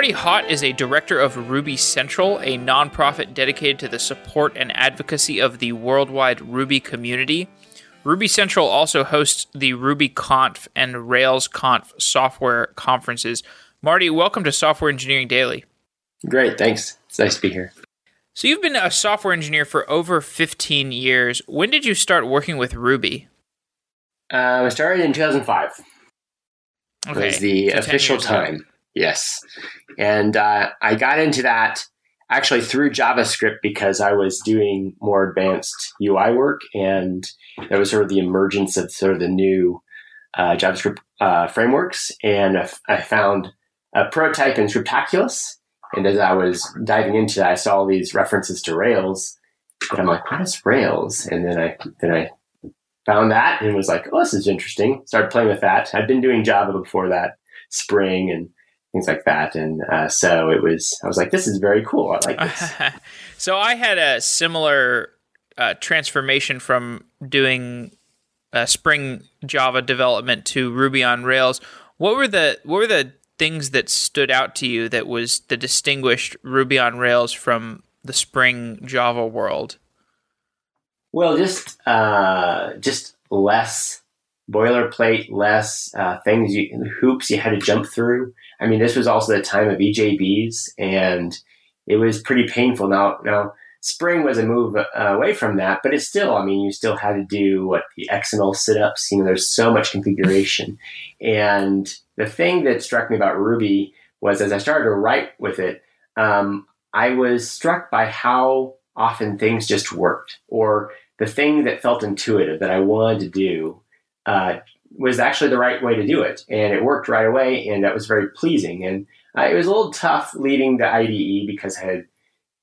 Marty Haught is a director of Ruby Central, a nonprofit dedicated to the support and advocacy of the worldwide Ruby community. Ruby Central also hosts the RubyConf and RailsConf software conferences. Marty, welcome to Software Engineering Daily. Great, thanks. It's nice to be here. So, you've been a software engineer for over 15 years. When did you start working with Ruby? Uh, I started in 2005. Okay. was the so official time. Ago. Yes. And uh, I got into that actually through JavaScript because I was doing more advanced UI work, and that was sort of the emergence of sort of the new uh, JavaScript uh, frameworks. And I found a prototype in Scriptaculous. And as I was diving into that, I saw all these references to Rails. And I'm like, what is Rails? And then I then I found that and was like, oh, this is interesting. Started playing with that. I'd been doing Java before that, Spring and things like that. And uh, so it was, I was like, this is very cool. I like this. so I had a similar uh, transformation from doing uh, Spring Java development to Ruby on Rails. What were the what were the things that stood out to you that was the distinguished Ruby on Rails from the Spring Java world? Well, just uh, just less boilerplate, less uh, things, you, hoops you had to jump through. I mean, this was also the time of EJBs, and it was pretty painful. Now, now Spring was a move uh, away from that, but it's still, I mean, you still had to do what the XML sit-ups. You know, there's so much configuration, and the thing that struck me about Ruby was as I started to write with it, um, I was struck by how often things just worked, or the thing that felt intuitive that I wanted to do uh, was actually the right way to do it, and it worked right away, and that was very pleasing. And uh, it was a little tough leaving the IDE because I had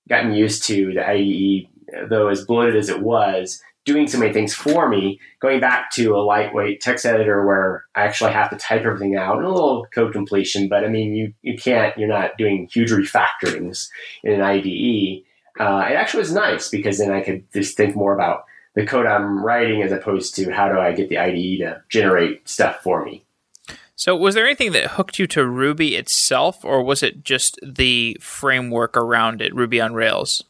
gotten used to the IDE, though as bloated as it was, doing so many things for me. Going back to a lightweight text editor where I actually have to type everything out and a little code completion, but I mean, you you can't, you're not doing huge refactorings in an IDE. Uh, it actually was nice because then I could just think more about the code I'm writing as opposed to how do I get the IDE to generate stuff for me. So, was there anything that hooked you to Ruby itself, or was it just the framework around it, Ruby on Rails?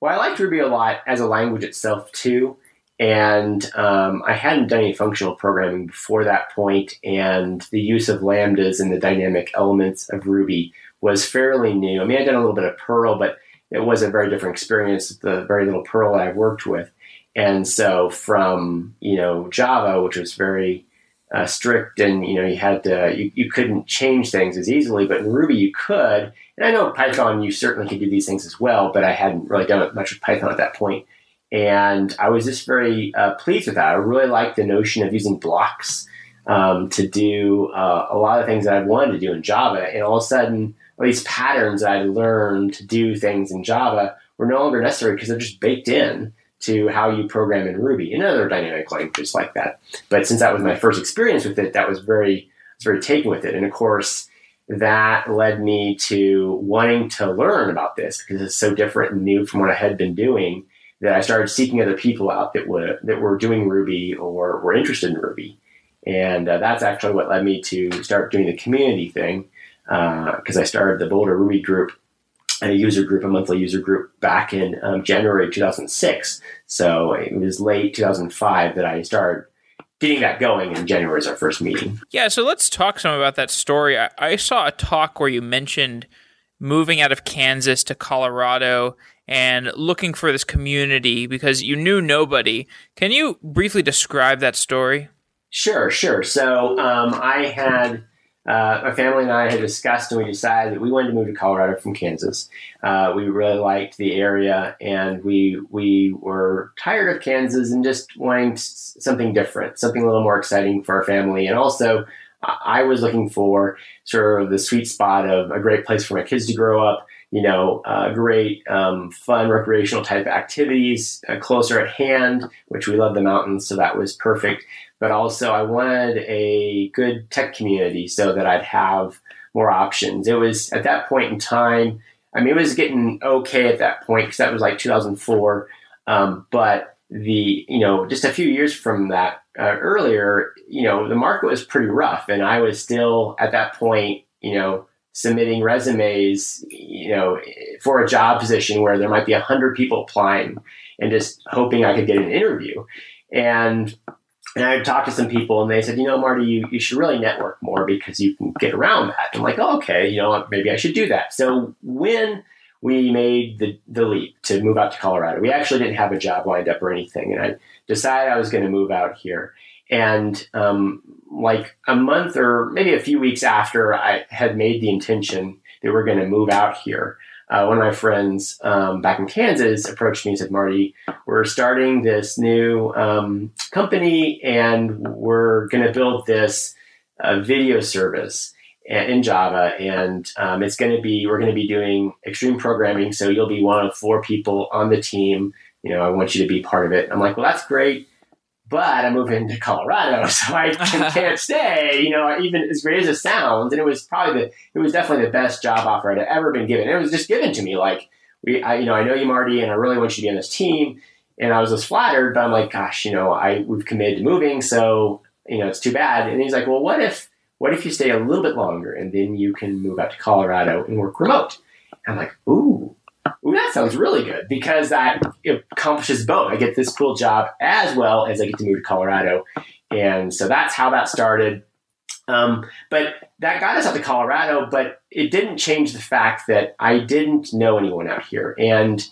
Well, I liked Ruby a lot as a language itself, too. And um, I hadn't done any functional programming before that point, and the use of lambdas and the dynamic elements of Ruby was fairly new. I mean, I'd done a little bit of Perl, but it was a very different experience, the very little Perl I've worked with. And so from, you know, Java, which was very uh, strict and, you know, you had to, you, you couldn't change things as easily, but in Ruby you could. And I know Python, you certainly could do these things as well, but I hadn't really done much with Python at that point. And I was just very uh, pleased with that. I really liked the notion of using blocks um, to do uh, a lot of things that I wanted to do in Java. And all of a sudden, all these patterns that I learned to do things in Java were no longer necessary because they're just baked in to how you program in Ruby and other dynamic languages like that. But since that was my first experience with it, that was very was very taken with it. And of course, that led me to wanting to learn about this because it's so different and new from what I had been doing that I started seeking other people out that were that were doing Ruby or were interested in Ruby. And uh, that's actually what led me to start doing the community thing because uh, I started the Boulder Ruby group a user group, a monthly user group, back in um, January 2006. So it was late 2005 that I started getting that going, and January is our first meeting. Yeah, so let's talk some about that story. I, I saw a talk where you mentioned moving out of Kansas to Colorado and looking for this community because you knew nobody. Can you briefly describe that story? Sure, sure. So um, I had uh, my family and I had discussed and we decided that we wanted to move to Colorado from Kansas. Uh, we really liked the area and we we were tired of Kansas and just wanting something different, something a little more exciting for our family. And also, I was looking for sort of the sweet spot of a great place for my kids to grow up. You know, uh, great, um, fun, recreational type activities uh, closer at hand, which we love the mountains, so that was perfect but also I wanted a good tech community so that I'd have more options. It was at that point in time, I mean, it was getting okay at that point because that was like 2004. Um, but the, you know, just a few years from that uh, earlier, you know, the market was pretty rough. And I was still at that point, you know, submitting resumes, you know, for a job position where there might be a hundred people applying, and just hoping I could get an interview. And and I talked to some people, and they said, you know, Marty, you, you should really network more because you can get around that. I'm like, oh, okay, you know, maybe I should do that. So when we made the, the leap to move out to Colorado, we actually didn't have a job lined up or anything, and I decided I was going to move out here. And um, like a month or maybe a few weeks after I had made the intention that we're going to move out here, uh, one of my friends um, back in Kansas approached me and said, Marty, we're starting this new um, company and we're going to build this uh, video service in Java. And um, it's going to be, we're going to be doing extreme programming. So you'll be one of four people on the team. You know, I want you to be part of it. I'm like, well, that's great but I'm moving to Colorado, so I can't stay. You know, even as great as it sounds, and it was probably the, it was definitely the best job offer I'd ever been given. It was just given to me, like we, I, you know, I know you, Marty, and I really want you to be on this team. And I was just flattered, but I'm like, gosh, you know, I we've committed to moving, so you know, it's too bad. And he's like, well, what if, what if you stay a little bit longer, and then you can move out to Colorado and work remote? And I'm like, ooh, Ooh, that sounds really good because that accomplishes both. I get this cool job as well as I get to move to Colorado. And so that's how that started. Um, but that got us out to Colorado, but it didn't change the fact that I didn't know anyone out here. And,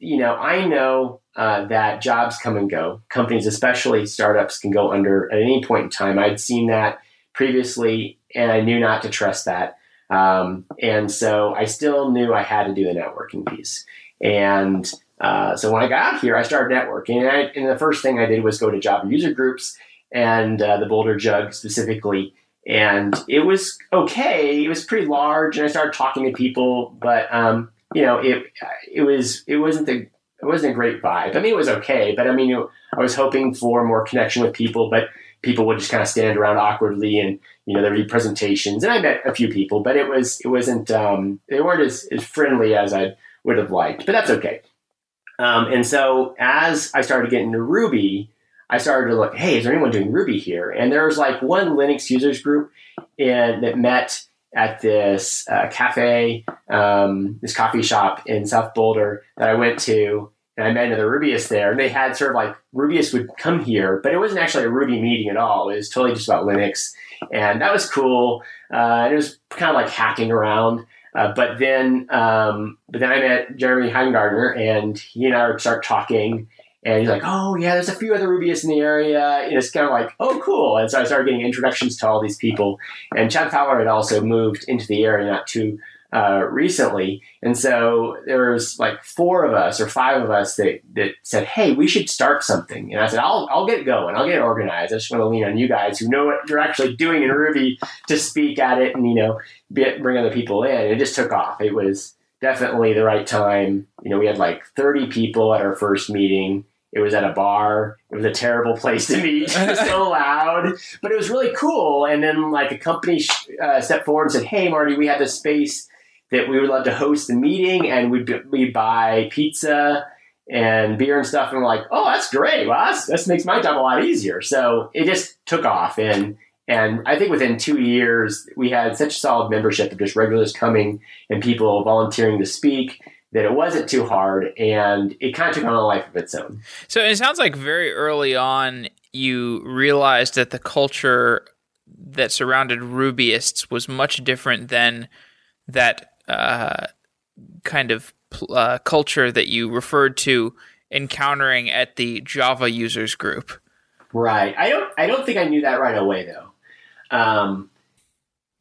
you know, I know uh, that jobs come and go. Companies, especially startups, can go under at any point in time. I'd seen that previously, and I knew not to trust that. Um, and so I still knew I had to do the networking piece. And uh, so when I got here, I started networking. And, I, and, the first thing I did was go to Java user groups and uh, the Boulder Jug specifically. And it was okay. It was pretty large, and I started talking to people. But um, you know, it it was it wasn't the it wasn't a great vibe. I mean, it was okay, but I mean, it, I was hoping for more connection with people. But people would just kind of stand around awkwardly and you know there'd be presentations. And i met a few people but it was it wasn't um, they weren't as, as friendly as i would have liked but that's okay. Um, and so as i started getting into ruby i started to look hey is there anyone doing ruby here? And there was like one linux users group and that met at this uh, cafe um, this coffee shop in south boulder that i went to and I met another Rubyists there, and they had sort of like Rubyists would come here, but it wasn't actually a Ruby meeting at all. It was totally just about Linux, and that was cool. Uh, and it was kind of like hacking around. Uh, but then, um, but then I met Jeremy Hinegardner, and he and I would start talking. And he's like, "Oh yeah, there's a few other Rubyists in the area." And it's kind of like, "Oh cool!" And so I started getting introductions to all these people. And Chad Fowler had also moved into the area not too uh, recently, and so there was like four of us or five of us that that said, "Hey, we should start something." And I said, "I'll I'll get it going. I'll get it organized. I just want to lean on you guys who know what you're actually doing in Ruby to speak at it and you know be, bring other people in." And it just took off. It was definitely the right time. You know, we had like 30 people at our first meeting. It was at a bar. It was a terrible place to meet. It was so loud, but it was really cool. And then, like, a company uh, stepped forward and said, "Hey, Marty, we have this space that we would love to host the meeting and we'd, we buy pizza and beer and stuff. And we're like, oh, that's great. Well, that's, this makes my job a lot easier. So it just took off. And, and I think within two years, we had such solid membership of just regulars coming and people volunteering to speak that it wasn't too hard and it kind of took on a life of its own. So it sounds like very early on, you realized that the culture that surrounded Rubyists was much different than that uh, kind of uh, culture that you referred to encountering at the Java users group. Right. I don't. I don't think I knew that right away though. Um,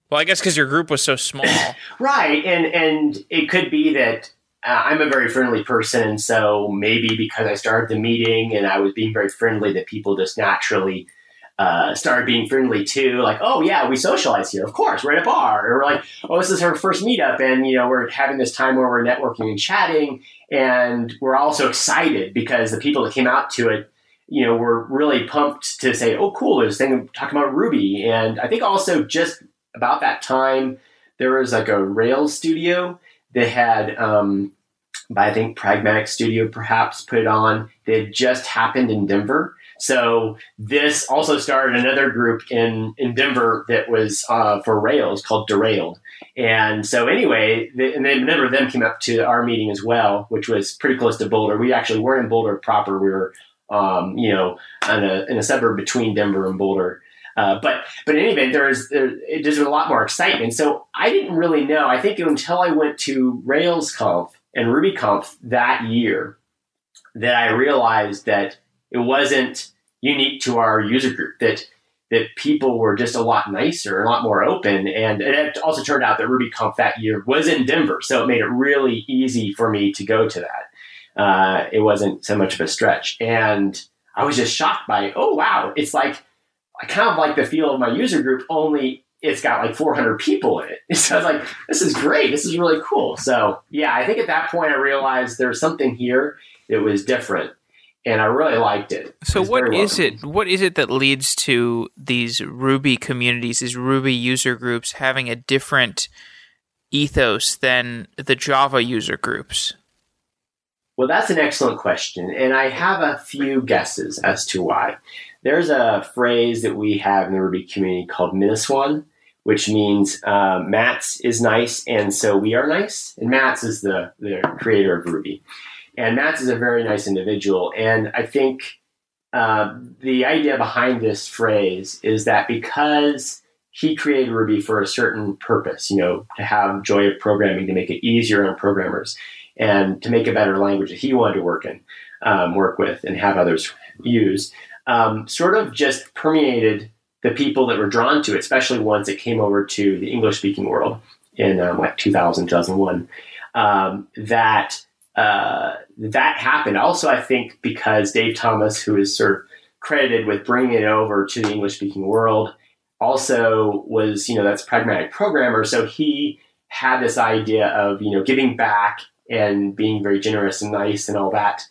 well, I guess because your group was so small. right, and and it could be that uh, I'm a very friendly person, so maybe because I started the meeting and I was being very friendly, that people just naturally uh, started being friendly too. Like, oh yeah, we socialize here. Of course, we're at a bar. Or like, oh, this is our first meetup, and you know, we're having this time where we're networking and chatting, and we're also excited because the people that came out to it, you know, were really pumped to say, oh, cool, there's thing talking about Ruby, and I think also just about that time there was like a Rails studio that had um, by I think Pragmatic Studio perhaps put it on. It had just happened in Denver. So this also started another group in, in Denver that was uh, for Rails called Derailed. And so anyway, the, and then a number of them came up to our meeting as well, which was pretty close to Boulder. We actually weren't in Boulder proper. We were, um, you know, in a, in a suburb between Denver and Boulder. Uh, but but in any event, there's there, there's a lot more excitement. So I didn't really know. I think until I went to RailsConf and RubyConf that year that I realized that it wasn't unique to our user group. That that people were just a lot nicer, a lot more open, and it also turned out that RubyConf that year was in Denver, so it made it really easy for me to go to that. Uh, it wasn't so much of a stretch, and I was just shocked by, oh wow, it's like I kind of like the feel of my user group, only it's got like 400 people in it. So I was like, this is great. This is really cool. So yeah, I think at that point I realized there's something here that was different and I really liked it. So it what is it? What is it that leads to these Ruby communities, these Ruby user groups having a different ethos than the Java user groups? Well, that's an excellent question, and I have a few guesses as to why. There's a phrase that we have in the Ruby community called MINASWAN, which means uh, Matz is nice, and so we are nice. And Matz is the, the creator of Ruby. And Matz is a very nice individual. And I think uh, the idea behind this phrase is that because he created Ruby for a certain purpose, you know, to have joy of programming, to make it easier on programmers, and to make a better language that he wanted to work in, um, work with, and have others use um, sort of just permeated the people that were drawn to it, especially once it came over to the English speaking world in um, like 2000, 2001. Um, that uh, that happened. Also, I think because Dave Thomas, who is sort of credited with bringing it over to the English speaking world, also was you know that's pragmatic programmer, so he had this idea of you know giving back and being very generous and nice and all that.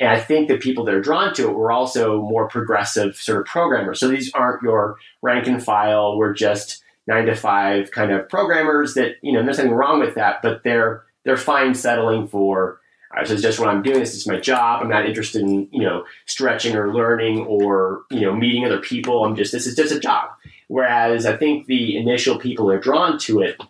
And I think the people that are drawn to it were also more progressive sort of programmers. So these aren't your rank and file, we're just nine to five kind of programmers that, you know, there's nothing wrong with that, but they're they're fine settling for this is just what I'm doing, this is my job. I'm not interested in, you know, stretching or learning or, you know, meeting other people. I'm just this is just a job. Whereas I think the initial people are drawn to it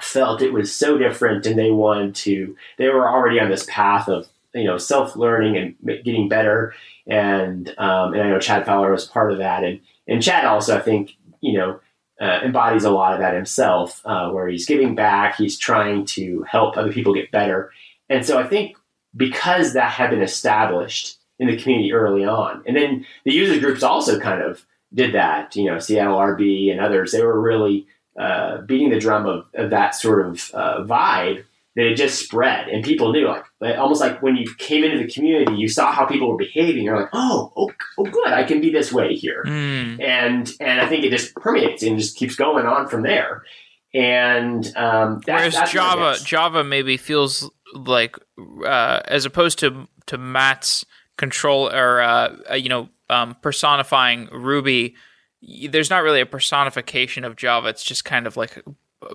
felt it was so different and they wanted to they were already on this path of you know self learning and getting better. And um, and I know Chad Fowler was part of that, and and Chad also I think you know uh, embodies a lot of that himself, uh, where he's giving back, he's trying to help other people get better, and so I think because that had been established in the community early on, and then the user groups also kind of did that. You know, Seattle RB and others, they were really uh, beating the drum of, of that sort of uh, vibe that it just spread. And people knew like almost like when you came into the community you saw how people were behaving. You're like oh oh, oh good. I can be this way here. Mm. and and i think it just permeates and just keeps going on from there. And um, that, whereas java java maybe feels like uh, as opposed to to Matz's control or uh, uh, you know um, personifying ruby there's not really a personification of java it's just kind of like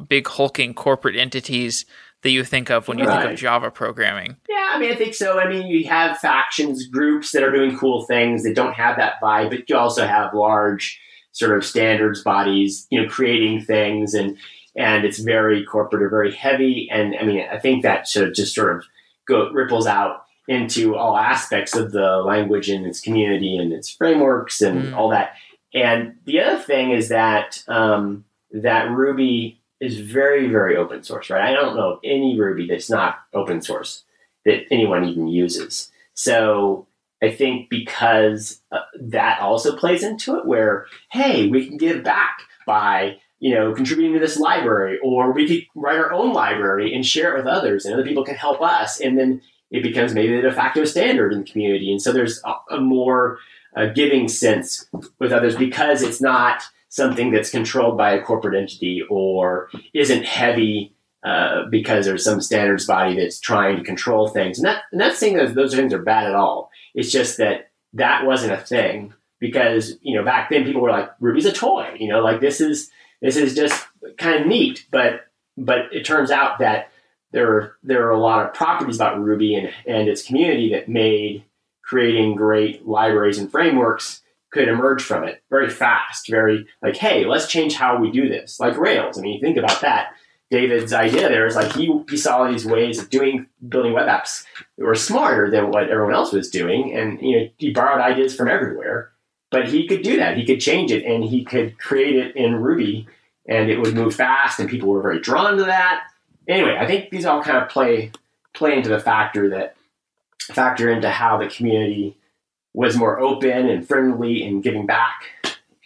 big hulking corporate entities that you think of when you right. think of Java programming. Yeah, I mean, I think so. I mean, you have factions, groups that are doing cool things that don't have that vibe, but you also have large sort of standards bodies, you know, creating things and and it's very corporate or very heavy. And I mean, I think that should just sort of go ripples out into all aspects of the language and its community and its frameworks and mm. all that. And the other thing is that um, that Ruby is very, very open source, right? I don't know of any Ruby that's not open source that anyone even uses. So I think because uh, that also plays into it, where hey, we can give back by you know contributing to this library, or we could write our own library and share it with others, and other people can help us, and then it becomes maybe the de facto standard in the community. And so there's a, a more uh, giving sense with others because it's not something that's controlled by a corporate entity or isn't heavy uh, because there's some standards body that's trying to control things. And, that, and that's saying that those things are bad at all. It's just that that wasn't a thing because you know back then people were like Ruby's a toy. You know, like this is this is just kind of neat. But but it turns out that there there are a lot of properties about Ruby and, and its community that made creating great libraries and frameworks could emerge from it very fast, very like, hey, let's change how we do this. Like Rails. I mean, think about that. David's idea there is like he, he saw these ways of doing building web apps that were smarter than what everyone else was doing, and you know he borrowed ideas from everywhere. But he could do that. He could change it, and he could create it in Ruby, and it would move fast, and people were very drawn to that. Anyway, I think these all kind of play play into the factor that factor into how the community was more open and friendly and giving back.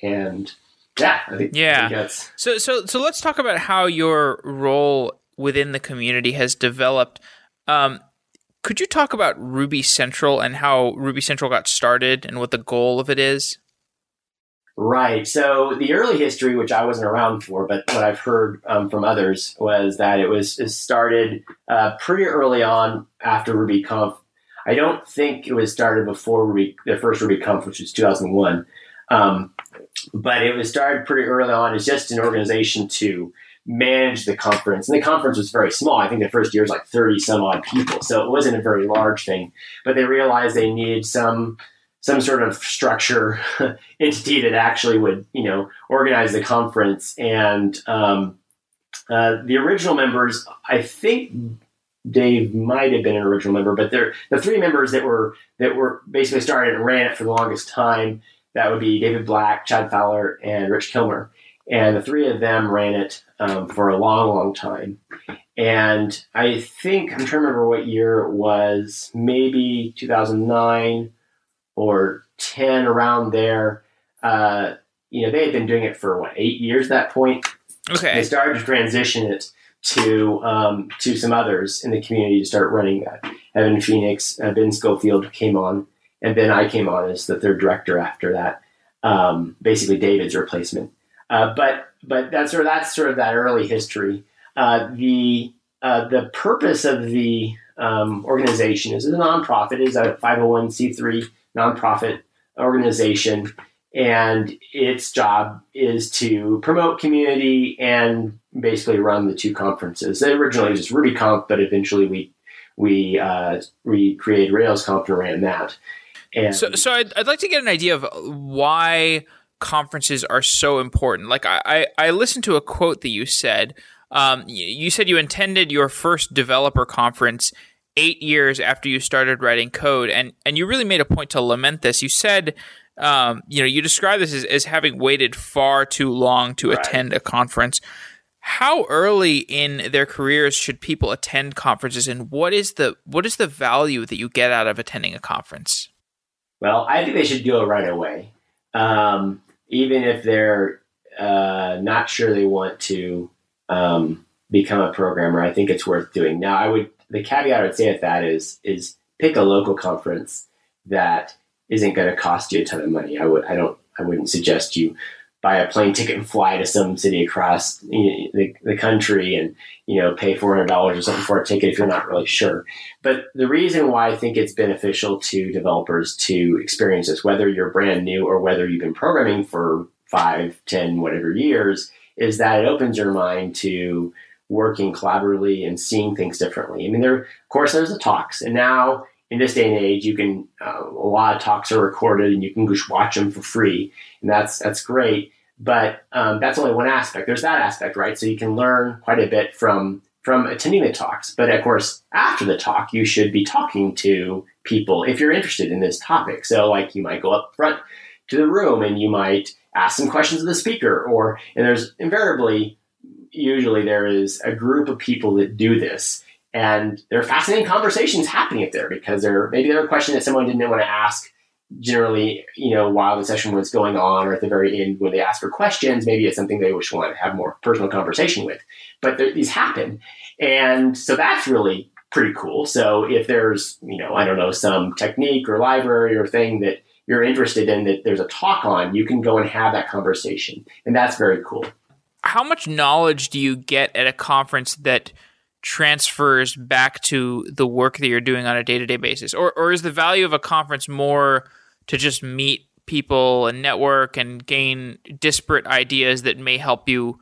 And yeah, I think yeah. I think that's So so so let's talk about how your role within the community has developed. Um, could you talk about Ruby Central and how Ruby Central got started and what the goal of it is? Right. So the early history, which I wasn't around for, but what I've heard um, from others was that it was it started uh, pretty early on after RubyConf I don't think it was started before Ruby, the first RubyConf, which was 2001. Um, but it was started pretty early on as just an organization to manage the conference. And the conference was very small. I think the first year was like 30 some odd people. So it wasn't a very large thing. But they realized they needed some some sort of structure entity that actually would, you know, organize the conference. And um, uh, the original members, I think Dave might have been an original member, but they're the three members that were that were basically started and ran it for the longest time. That would be David Black, Chad Fowler, and Rich Kilmer, and the three of them ran it um, for a long, long time. And I think I'm trying to remember what year it was, maybe 2009 or 10, around there. Uh, you know, they had been doing it for what eight years at that point. Okay, they started to transition it to um, to some others in the community to start running that. Evan Phoenix, uh, Ben Scofield came on, and then I came on as the third director after that. Um, basically, David's replacement. Uh, but but that's sort of that's sort of that early history. Uh, the uh, the purpose of the um, organization is a nonprofit, is a 501c3 nonprofit organization and its job is to promote community and basically run the two conferences. They originally was RubyConf, but eventually we we uh, we created RailsConf and ran that. And so, so I'd, I'd like to get an idea of why conferences are so important. Like I, I, I listened to a quote that you said. Um, you said you intended your first developer conference eight years after you started writing code, and and you really made a point to lament this. You said um, you know, you describe this as, as having waited far too long to right. attend a conference. How early in their careers should people attend conferences, and what is the what is the value that you get out of attending a conference? Well, I think they should go right away, um, even if they're uh, not sure they want to um, become a programmer. I think it's worth doing. Now, I would the caveat I would say at that is is pick a local conference that isn't going to cost you a ton of money. I would I don't I wouldn't suggest you buy a plane ticket and fly to some city across the, the country and you know pay four hundred dollars or something for a ticket if you're not really sure. But the reason why I think it's beneficial to developers to experience this, whether you're brand new or whether you've been programming for five, ten, whatever years, is that it opens your mind to working collaboratively and seeing things differently. I mean, there of course there's the talks, and now in this day and age, you can uh, a lot of talks are recorded and you can just watch them for free, and that's that's great. But um, that's only one aspect. There's that aspect, right? So you can learn quite a bit from from attending the talks. But of course, after the talk, you should be talking to people if you're interested in this topic. So, like, you might go up front to the room and you might ask some questions of the speaker, or and there's invariably, usually there is a group of people that do this and there are fascinating conversations happening up there because there maybe there are a question that someone didn't want to ask generally, you know, while the session was going on or at the very end when they ask for questions, maybe it's something they wish want to have more personal conversation with. But there, these happen. And so that's really pretty cool. So if there's, you know, I don't know, some technique or library or thing that you're interested in that there's a talk on, you can go and have that conversation. And that's very cool. How much knowledge do you get at a conference that – transfers back to the work that you're doing on a day-to-day basis or or is the value of a conference more to just meet people and network and gain disparate ideas that may help you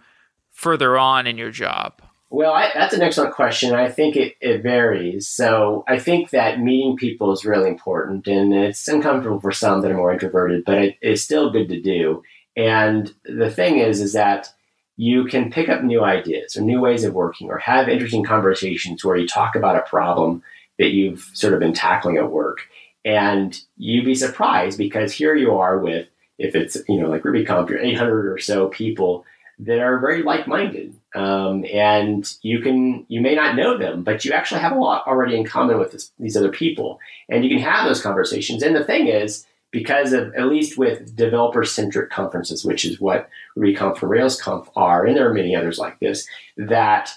further on in your job Well, I, that's an excellent question. I think it, it varies. So I think that meeting people is really important, and it's uncomfortable for some that are more introverted, but it, it's still good to do. And the thing is, is that you can pick up new ideas or new ways of working, or have interesting conversations where you talk about a problem that you've sort of been tackling at work, and you'd be surprised because here you are with if it's you know like RubyConf, you're 800 or so people that are very like-minded. Um, and you can you may not know them but you actually have a lot already in common with this, these other people. And you can have those conversations. And the thing is because of at least with developer-centric conferences which is what RubyConf and RailsConf are and there are many others like this that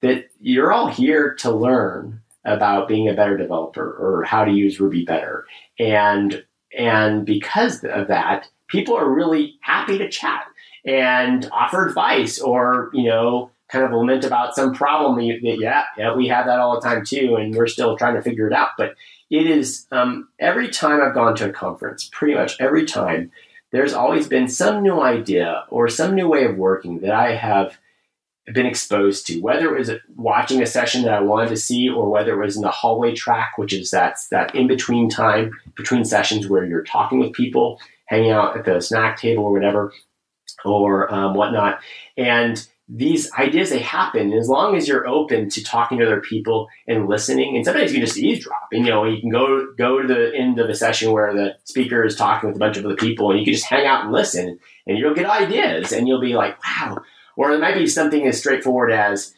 that you're all here to learn about being a better developer or how to use ruby better and and because of that people are really happy to chat and offer advice or, you know, kind of lament about some problem that, yeah, yeah, we have that all the time too, and we're still trying to figure it out. But it is um, every time I've gone to a conference, pretty much every time, there's always been some new idea or some new way of working that I have been exposed to, whether it was watching a session that I wanted to see or whether it was in the hallway track, which is that, that in between time between sessions where you're talking with people, hanging out at the snack table or whatever, or um, whatnot. And these ideas they happen as long as you're open to talking to other people and listening. And sometimes you can just eavesdrop. You know, you can go go to the end of a session where the speaker is talking with a bunch of other people, and you can just hang out and listen, and you'll get ideas, and you'll be like, wow. Or it might be something as straightforward as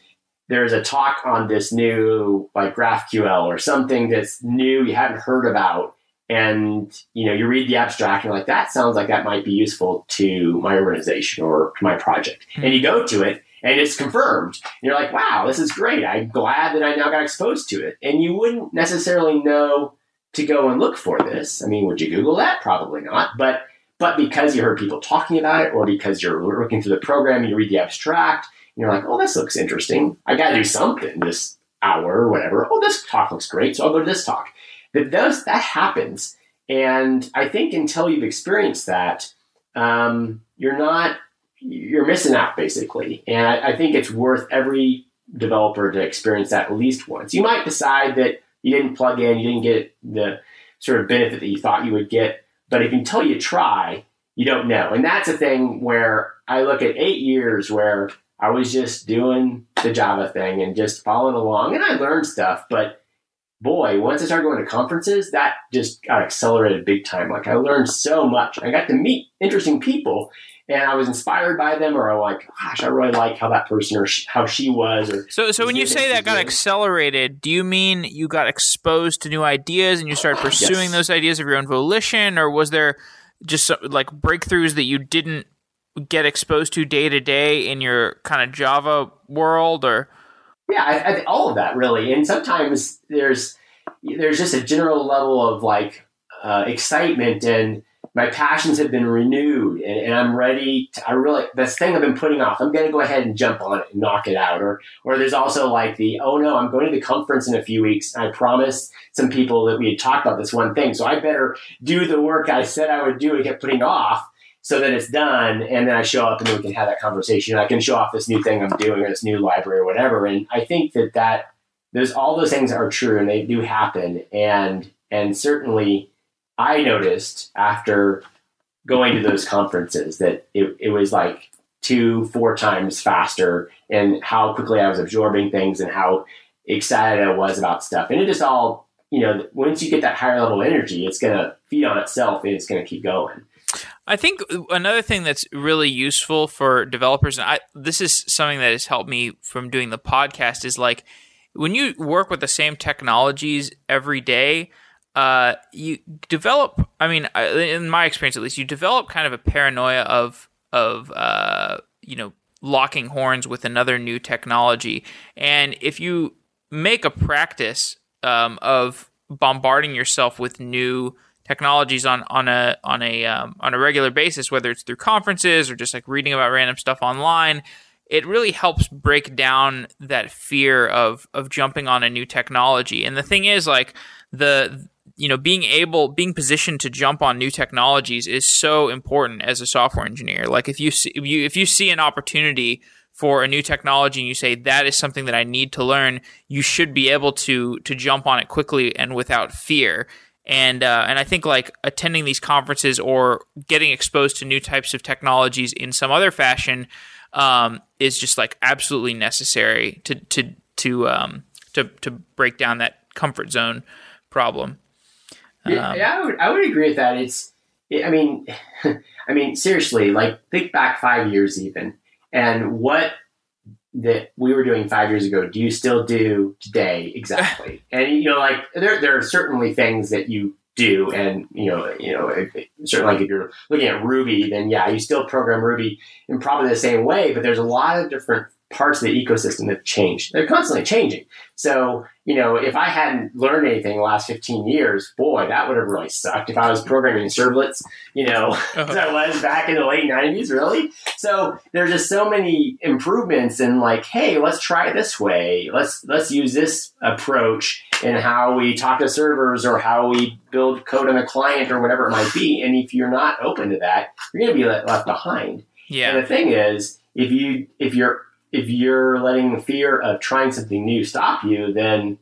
there's a talk on this new like GraphQL or something that's new you haven't heard about and you know you read the abstract and you're like that sounds like that might be useful to my organization or to my project. Mm-hmm. and you go to it and it's confirmed. And you're like wow this is great. I'm glad that i now got exposed to it. And you wouldn't necessarily know to go and look for this. I mean would you google that? Probably not. But but because you heard people talking about it or because you're looking through the program you read the abstract and you're like oh this looks interesting. I gotta do something this hour or whatever. Oh this talk looks great so i'll go to this talk that does that happens. And I think until you've experienced that, um, you're not you're missing out basically. And I, I think it's worth every developer to experience that at least once. You might decide that you didn't plug in, you didn't get the sort of benefit that you thought you would get, but if until you try, you don't know. And that's a thing where I look at eight years where I was just doing the Java thing and just following along, and I learned stuff, but boy, once I started going to conferences, that just got accelerated big time. Like I learned so much. I got to meet interesting people and I was inspired by them or I'm like, gosh, I really like how that person or sh- how she was. Or so, so when you say that got accelerated, do you mean you got exposed to new ideas and you started pursuing yes. those ideas of your own volition, or was there just like breakthroughs that you didn't get exposed to day to day in your kind of Java world, or? Yeah, I, I, all of that really, and sometimes there's there's just a general level of like uh, excitement and my passions have been renewed and, and, I'm ready to, I really this thing I've been putting off I'm gonna go ahead and jump on it and knock it out. Or or there's also like the oh no I'm going to the conference in a few weeks I promised some people that we had talked about this one thing so I better do the work I said I would do and kept putting off so that it's done and then I show up and we can have that conversation. I can show off this new thing I'm doing or this new library or whatever. And I think that that there's all those things are true and they do happen. And and certainly I noticed after going to those conferences that it, it was like two, four times faster and how quickly I was absorbing things and how excited I was about stuff. And it just all, you know, once you get that higher level energy, it's going to feed on itself and it's going to keep going. I think another thing that's really useful for developers, and I, this is something that has helped me from doing the podcast, is like when you work with the same technologies every day, uh, you develop. I mean, in my experience at least, you develop kind of a paranoia of of uh, you know locking horns with another new technology, and if you make a practice um, of bombarding yourself with new technologies on on a on a um, on a regular basis, whether it's through conferences or just like reading about random stuff online, it really helps break down that fear of of jumping on a new technology. And the thing is, like the you know being able being positioned to jump on new technologies is so important as a software engineer. Like if you see if you if you see an opportunity for a new technology and you say that is something that I need to learn, you should be able to to jump on it quickly and without fear. And uh, and I think like attending these conferences or getting exposed to new types of technologies in some other fashion um, is just like absolutely necessary to to to um, to to break down that comfort zone problem. Yeah, um, yeah, I would I would agree with that. It's I mean I mean seriously, like think back five years even, and what that we were doing five years ago, do you still do today exactly? and you know, like there there are certainly things that you do, and you know, you know, if, certainly like if you're looking at Ruby, then yeah, you still program Ruby in probably the same way, but there's a lot of different parts of the ecosystem have changed. They're constantly changing. So, you know, if I hadn't learned anything the last 15 years, boy, that would have really sucked. If I was programming servlets, you know, uh-huh. as I was back in the late 90s, really. So there's just so many improvements and like, hey, let's try it this way. Let's let's use this approach in how we talk to servers or how we build code on a client or whatever it might be. And if you're not open to that, you're going to be left behind. Yeah. And the thing is, if you if you're if you're letting the fear of trying something new stop you, then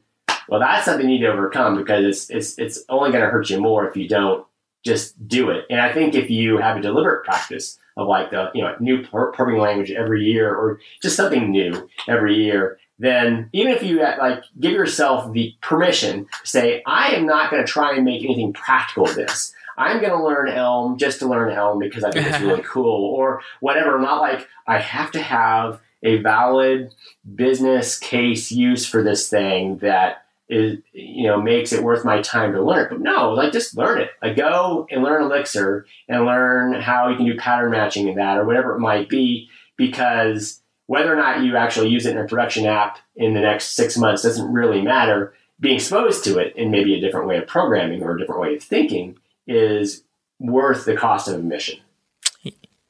well, that's something you need to overcome because it's it's it's only going to hurt you more if you don't just do it. And I think if you have a deliberate practice of like the you know new programming language every year or just something new every year, then even if you uh, like give yourself the permission to say, I am not going to try and make anything practical of this. I'm going to learn Elm just to learn Elm because I think it's really cool or whatever. Not like I have to have a valid business case use for this thing that is you know makes it worth my time to learn. But no, like just learn it. Like go and learn Elixir and learn how you can do pattern matching in that or whatever it might be. Because whether or not you actually use it in a production app in the next six months doesn't really matter. Being exposed to it in maybe a different way of programming or a different way of thinking is worth the cost of admission.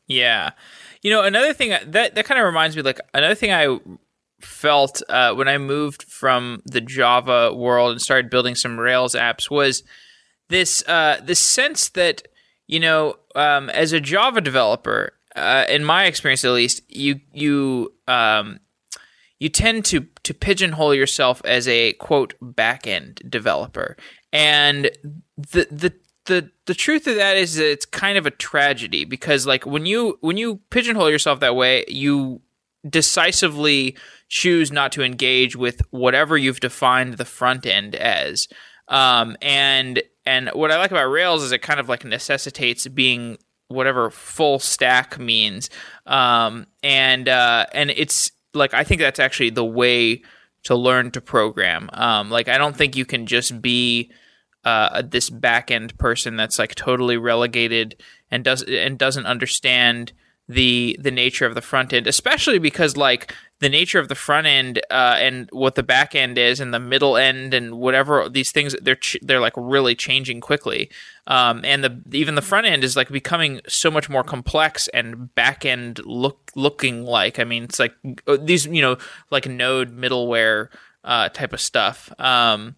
Yeah. You know, another thing that that kind of reminds me, like another thing I felt uh, when I moved from the Java world and started building some Rails apps was this uh, this sense that you know, um, as a Java developer, uh, in my experience at least, you you um, you tend to to pigeonhole yourself as a quote backend developer, and the the the the truth of that is that it's kind of a tragedy because like when you when you pigeonhole yourself that way, you decisively choose not to engage with whatever you've defined the front end as. Um, and and what I like about Rails is it kind of like necessitates being whatever full stack means. Um, and uh, and it's like I think that's actually the way to learn to program. Um, like I don't think you can just be uh, this back end person that's like totally relegated and does and doesn't understand the the nature of the front end, especially because like the nature of the front end uh, and what the back end is and the middle end and whatever these things they're ch- they're like really changing quickly. Um, and the even the front end is like becoming so much more complex and back end look looking like. I mean it's like uh, these you know like node middleware uh, type of stuff. Um,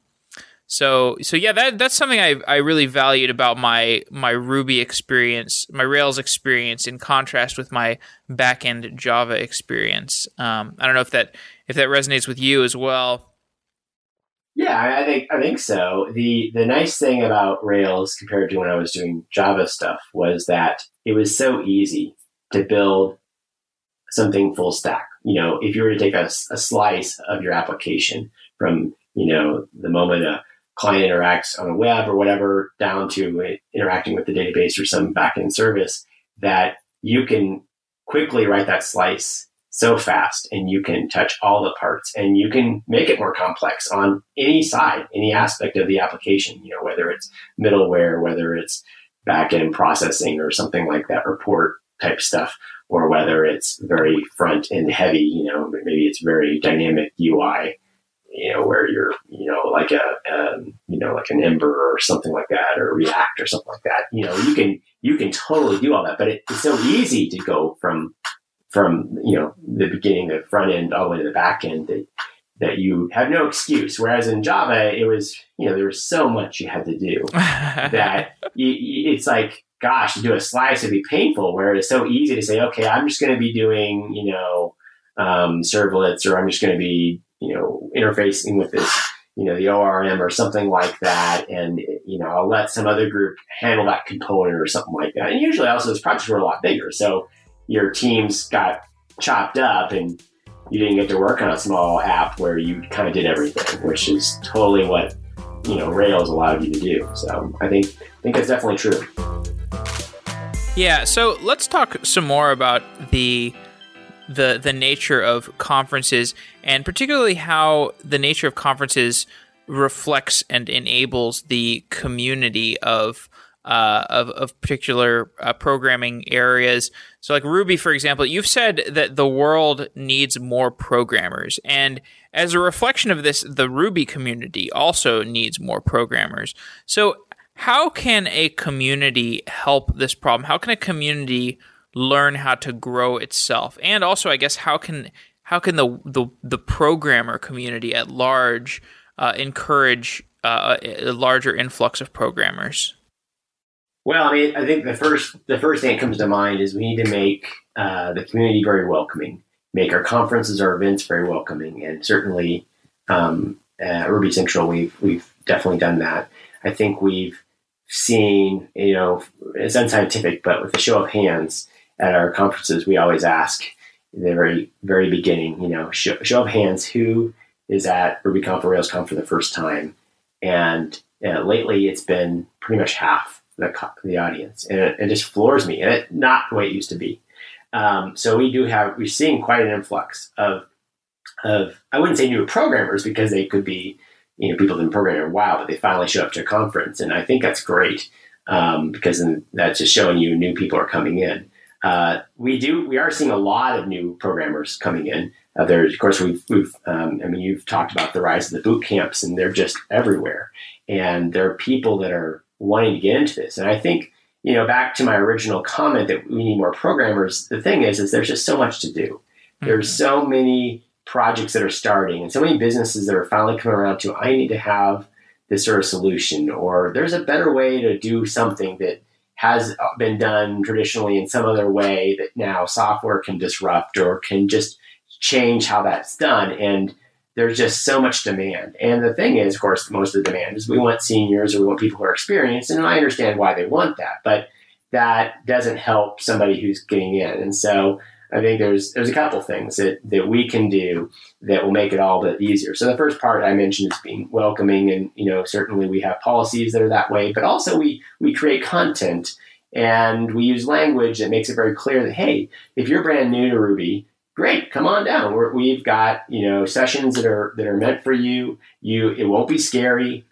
so so yeah, that that's something I I really valued about my my Ruby experience, my Rails experience, in contrast with my backend Java experience. Um, I don't know if that if that resonates with you as well. Yeah, I think I think so. the The nice thing about Rails compared to when I was doing Java stuff was that it was so easy to build something full stack. You know, if you were to take a, a slice of your application from you know the moment a client interacts on a web or whatever down to interacting with the database or some backend service that you can quickly write that slice so fast and you can touch all the parts and you can make it more complex on any side, any aspect of the application, you know, whether it's middleware, whether it's backend processing or something like that, report type stuff, or whether it's very front end heavy, you know, maybe it's very dynamic UI you know, where you're, you know, like a, um, you know, like an Ember or something like that, or React or something like that. You know, you can you can totally do all that, but it, it's so easy to go from from you know the beginning, the front end, all the way to the back end that that you have no excuse. Whereas in Java, it was you know there was so much you had to do that it's like gosh, to do a slice would be painful. Where it's so easy to say, okay, I'm just going to be doing you know um, servlets, or I'm just going to be, you know, interfacing with this, you know, the ORM or something like that. And, you know, I'll let some other group handle that component or something like that. And usually also those projects were a lot bigger. So your teams got chopped up and you didn't get to work on a small app where you kind of did everything, which is totally what, you know, Rails allowed you to do. So I think, I think that's definitely true. Yeah, so let's talk some more about the the the nature of conferences and particularly how the nature of conferences reflects and enables the community of uh, of, of particular uh, programming areas. So, like Ruby, for example, you've said that the world needs more programmers. And as a reflection of this, the Ruby community also needs more programmers. So, how can a community help this problem? How can a community learn how to grow itself? And also, I guess, how can how can the the, the programmer community at large uh, encourage uh, a larger influx of programmers? Well, I mean, I think the first the first thing that comes to mind is we need to make uh, the community very welcoming, make our conferences, our events very welcoming, and certainly um, at Ruby Central, we've we've definitely done that. I think we've seen, you know, it's unscientific, but with a show of hands at our conferences, we always ask in the very very beginning, you know, show, show of hands, who is at RubyConf or RailsConf for the first time, and uh, lately it's been pretty much half the the audience, and it, it, just floors me, and it not the way it used to be. Um, so we do have we're seeing quite an influx of of I wouldn't say new programmers because they could be you know people have been programming a while, but they finally show up to a conference, and I think that's great um, because that's just showing you new people are coming in. Uh, we do we are seeing a lot of new programmers coming in. Uh, there's of course we've we've um, I mean you've talked about the rise of the boot camps, and they're just everywhere, and there are people that are wanting to get into this, and I think you know back to my original comment that we need more programmers. The thing is, is there's just so much to do. Mm-hmm. There's so many projects that are starting and so many businesses that are finally coming around to I need to have this sort of solution or there's a better way to do something that has uh, been done traditionally in some other way that now software can disrupt or can just change how that's done. And there's just so much demand. And the thing is of course most of the demand is we want seniors or we want people who are experienced and i understand why they want that but that doesn't help somebody who's getting in. And so I think there's there's a couple things that, that we can do that will make it all a bit easier. So the first part I mentioned is being welcoming, and you know certainly we have policies that are that way, but also we we create content and we use language that makes it very clear that hey, if you're brand new to Ruby, great, come on down. we have got you know sessions that are that are meant for you. You it won't be scary.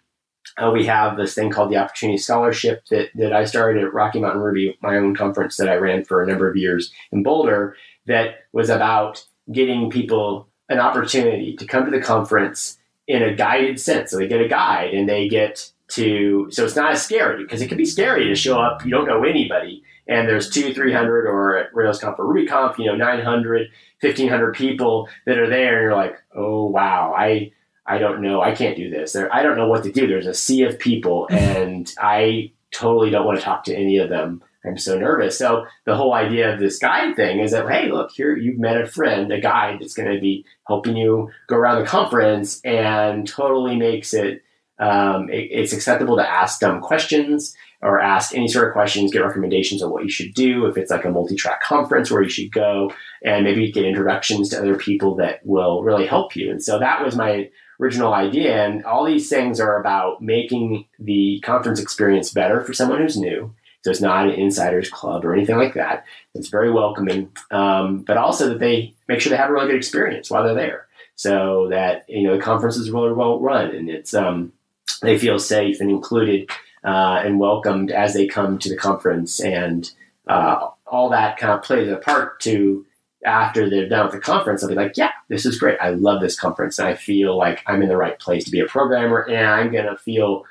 Uh, we have this thing called the Opportunity Scholarship that, that I started at Rocky Mountain Ruby, my own conference that I ran for a number of years in Boulder that was about getting people an opportunity to come to the conference in a guided sense. So they get a guide and they get to, so it's not as scary because it can be scary to show up, you don't know anybody, and there's two, 300 or at RailsConf or RubyConf, you know, 900, 1500 people that are there and you're like, oh, wow, I, I don't know. I can't do this. There, I don't know what to do. There's a sea of people and I totally don't want to talk to any of them. I'm so nervous. So the whole idea of this guide thing is that, hey, look, here you've met a friend, a guide that's going to be helping you go around the conference and totally makes it, um, it, it's acceptable to ask dumb questions or ask any sort of questions, get recommendations on what you should do. If it's like a multi-track conference where you should go and maybe get introductions to other people that will really help you. And so that was my original idea. And all these things are about making the conference experience better for someone who's new so it's not an insiders club or anything like that. It's very welcoming, um, but also that they make sure they have a really good experience while they're there, so that you know the conference is really well run and it's um, they feel safe and included uh, and welcomed as they come to the conference, and uh, all that kind of plays a part to after they're done with the conference, they'll be like, yeah, this is great. I love this conference. And I feel like I'm in the right place to be a programmer and I'm going to feel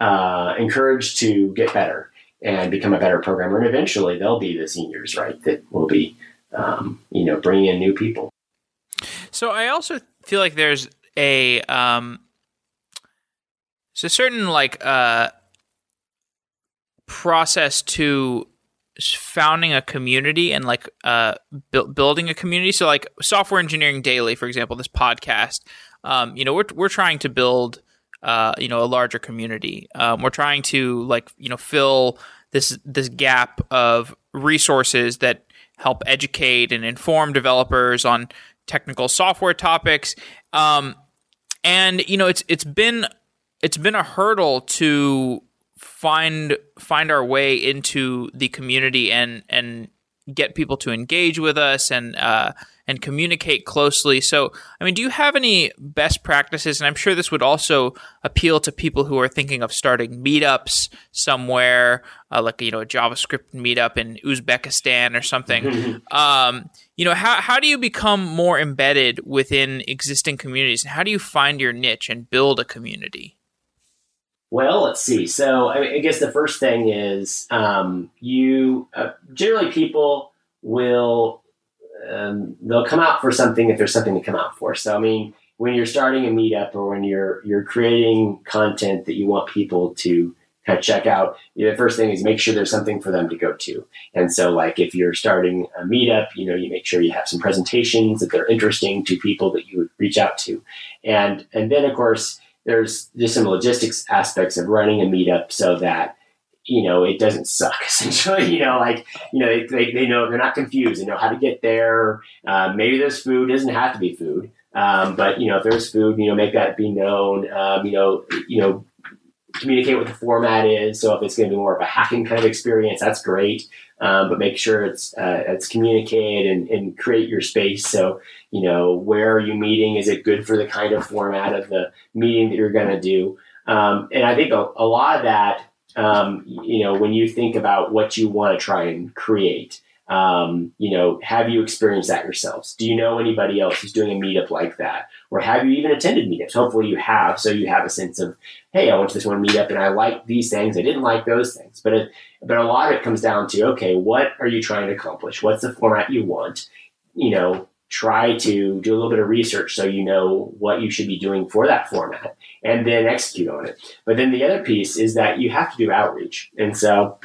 uh, encouraged to get better and become a better programmer. And eventually they'll be the seniors, right? That will be, um, you know, bringing in new people. So I also feel like there's a, um, a certain like, uh, process to founding a community and like uh, bu- building a community. So like software engineering daily, for example, this podcast. Um, you know, we're we're trying to build uh, you know a larger community. Um, we're trying to like you know fill this this gap of resources that help educate and inform developers on technical software topics. Um, and you know, it's it's been it's been a hurdle to find find our way into the community and and get people to engage with us and uh, and communicate closely. So, I mean, do you have any best practices? And I'm sure this would also appeal to people who are thinking of starting meetups somewhere, uh, like you know, a JavaScript meetup in Uzbekistan or something. um, you know, how how do you become more embedded within existing communities, and how do you find your niche and build a community? Well, let's see. So, I, I guess the first thing is um, you uh, generally people will um, they'll come out for something if there's something to come out for. So, I mean, when you're starting a meetup or when you're you're creating content that you want people to kind of check out, you know, the first thing is make sure there's something for them to go to. And so, like if you're starting a meetup, you know, you make sure you have some presentations that they're interesting to people that you would reach out to, and and then of course there's just some logistics aspects of running a meetup so that you know it doesn't suck essentially you know like you know they, they, know they're not confused. They know how to get there. Uh, maybe there's food. It doesn't have to be food. Um, but you know if there's food you know make that be known. Um, you know you know communicate what the format is. So if it's going to be more of a hacking kind of experience that's great. Um, but make sure it's uh, it's communicated and, and create your space. So you know where are you meeting? Is it good for the kind of format of the meeting that you're going to do? Um, and i think a, a lot of that um, you know when you think about what you want to try and create um, you know have you experienced that yourselves? Do you know anybody else who's doing a meetup like that? Or have you even attended meetups? Hopefully you have so you have a sense of hey i went to this one meetup and i liked these things. I didn't like those things. But it, but a lot of it comes down to okay what are you trying to accomplish? What's the format you want? You know try to do a little bit of research so you know what you should be doing for that format and then execute on it. But then the other piece is that you have to do outreach. And so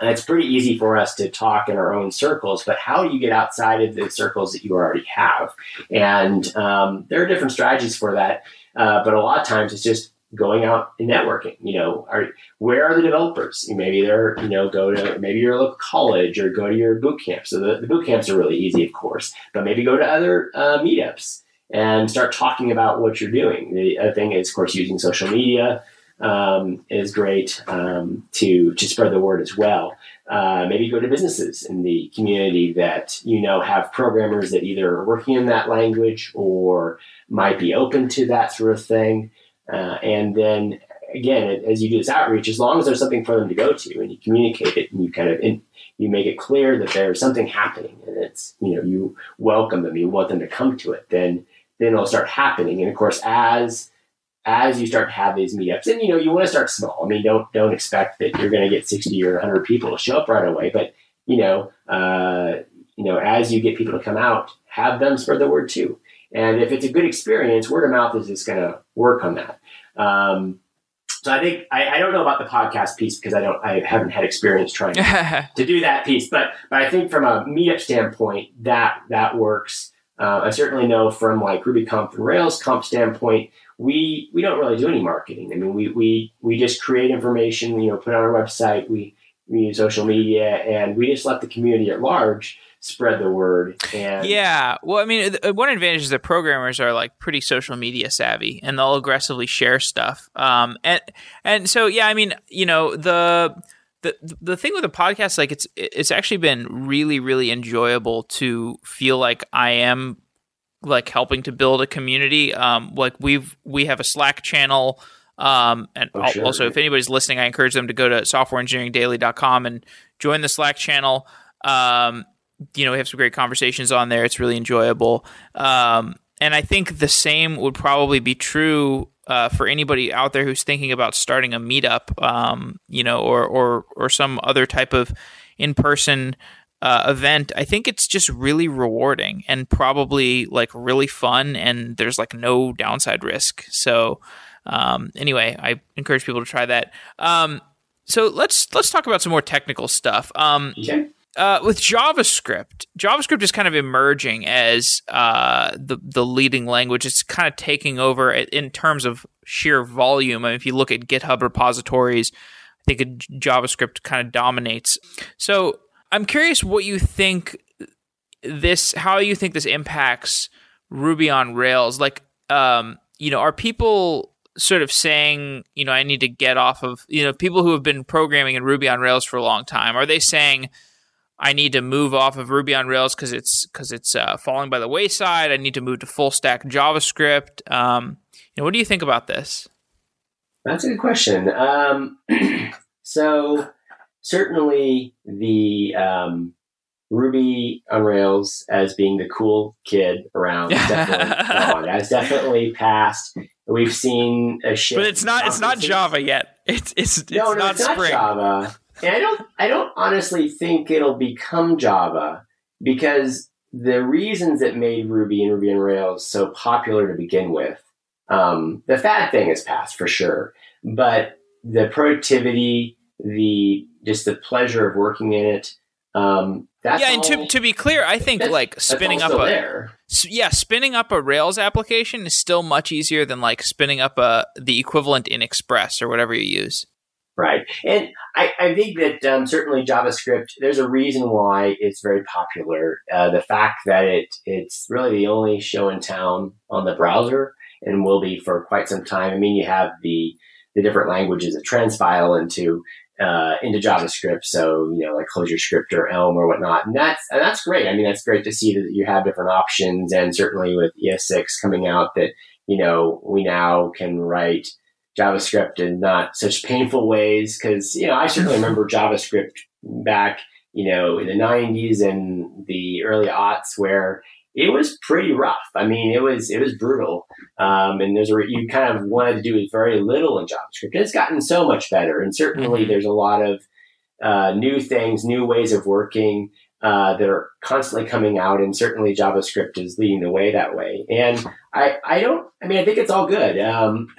it's pretty easy for us to talk in our own circles, but how do you get outside of the circles that you already have? And um, there are different strategies for that. Uh, but a lot of times it's just going out and networking. You know, are where are the developers? Maybe they're you know go to maybe your local college or go to your boot camp. So the, the boot camps are really easy, of course, but maybe go to other uh, meetups and start talking about what you're doing. The other thing is, of course, using social media um, is great um, to to spread the word as well. Uh, maybe go to businesses in the community that you know have programmers that either are working in that language or might be open to that sort of thing. Uh, and then again, as you do this outreach, as long as there's something for them to go to and you communicate it and you kind of in, you make it clear that there's something happening and it's you know you welcome them, you want them to come to it, then then it'll start happening. And of course, as as you start to have these meetups, and you know you want to start small. I mean, don't don't expect that you're going to get 60 or 100 people to show up right away, but you know, uh, you know, as you get people to come out, have them spread the word too. And if it's a good experience, word of mouth is just going to work on that. Um, so I think I, I, don't know about the podcast piece because I don't I haven't had experience trying to, to do that piece, but but I think from a meetup standpoint that that works. Uh, I certainly know from like Ruby RubyConf and RailsConf standpoint, we we don't really do any marketing. I mean, we we we just create information, you know, put on our website. We we use social media, and we just let the community at large spread the word. And yeah, well, I mean, one advantage is that programmers are like pretty social media savvy, and they'll aggressively share stuff. Um, and and so yeah, I mean, you know, the the the thing with the podcast, like it's it's actually been really really enjoyable to feel like I am like helping to build a community. Um, like we've we have a Slack channel. Um, and oh, sure. also, if anybody's listening, I encourage them to go to softwareengineeringdaily.com and join the Slack channel. Um, you know, we have some great conversations on there. It's really enjoyable. Um, and I think the same would probably be true uh, for anybody out there who's thinking about starting a meetup, um, you know, or or or some other type of in person uh, event. I think it's just really rewarding and probably like really fun, and there's like no downside risk. So um, anyway, I encourage people to try that. Um, So let's let's talk about some more technical stuff. Um, Okay. Uh, with JavaScript, JavaScript is kind of emerging as uh, the the leading language. It's kind of taking over in terms of sheer volume. I mean, if you look at GitHub repositories, I think JavaScript kind of dominates. So I'm curious what you think this, how you think this impacts Ruby on Rails. Like, um, you know, are people sort of saying, you know, I need to get off of, you know, people who have been programming in Ruby on Rails for a long time, are they saying, I need to move off of Ruby on Rails because it's because it's uh, falling by the wayside. I need to move to full stack JavaScript. Um, you know, what do you think about this? That's a good question. Um, so certainly the um, Ruby on Rails as being the cool kid around definitely gone. That's definitely passed. We've seen a shift. But it's not it's not Java yet. It's it's it's no, no, not it's Spring. not Java. And I don't, I don't honestly think it'll become Java because the reasons that made Ruby and Ruby on Rails so popular to begin with, um, the fad thing has passed for sure, but the productivity, the just the pleasure of working in it, um, that's yeah, and to all- to be clear, I think like spinning up a there. yeah, spinning up a Rails application is still much easier than like spinning up a the equivalent in Express or whatever you use. Right. And I, I think that um, certainly JavaScript, there's a reason why it's very popular. Uh, the fact that it it's really the only show in town on the browser and will be for quite some time. I mean, you have the, the different languages that transpile into uh, into JavaScript, so you know, like ClojureScript or Elm or whatnot, and that's and that's great. I mean, that's great to see that you have different options, and certainly with ES6 coming out, that you know we now can write JavaScript in not such painful ways. Because you know, I certainly remember JavaScript back, you know, in the '90s and the early aughts, where it was pretty rough. I mean, it was it was brutal, um, and there's a you kind of wanted to do very little in JavaScript. It's gotten so much better, and certainly Mhm. there's a lot of uh, new things, new ways of working. Uh, that are constantly coming out, and certainly JavaScript is leading the way that way. And I, I don't, I mean, I think it's all good. Um,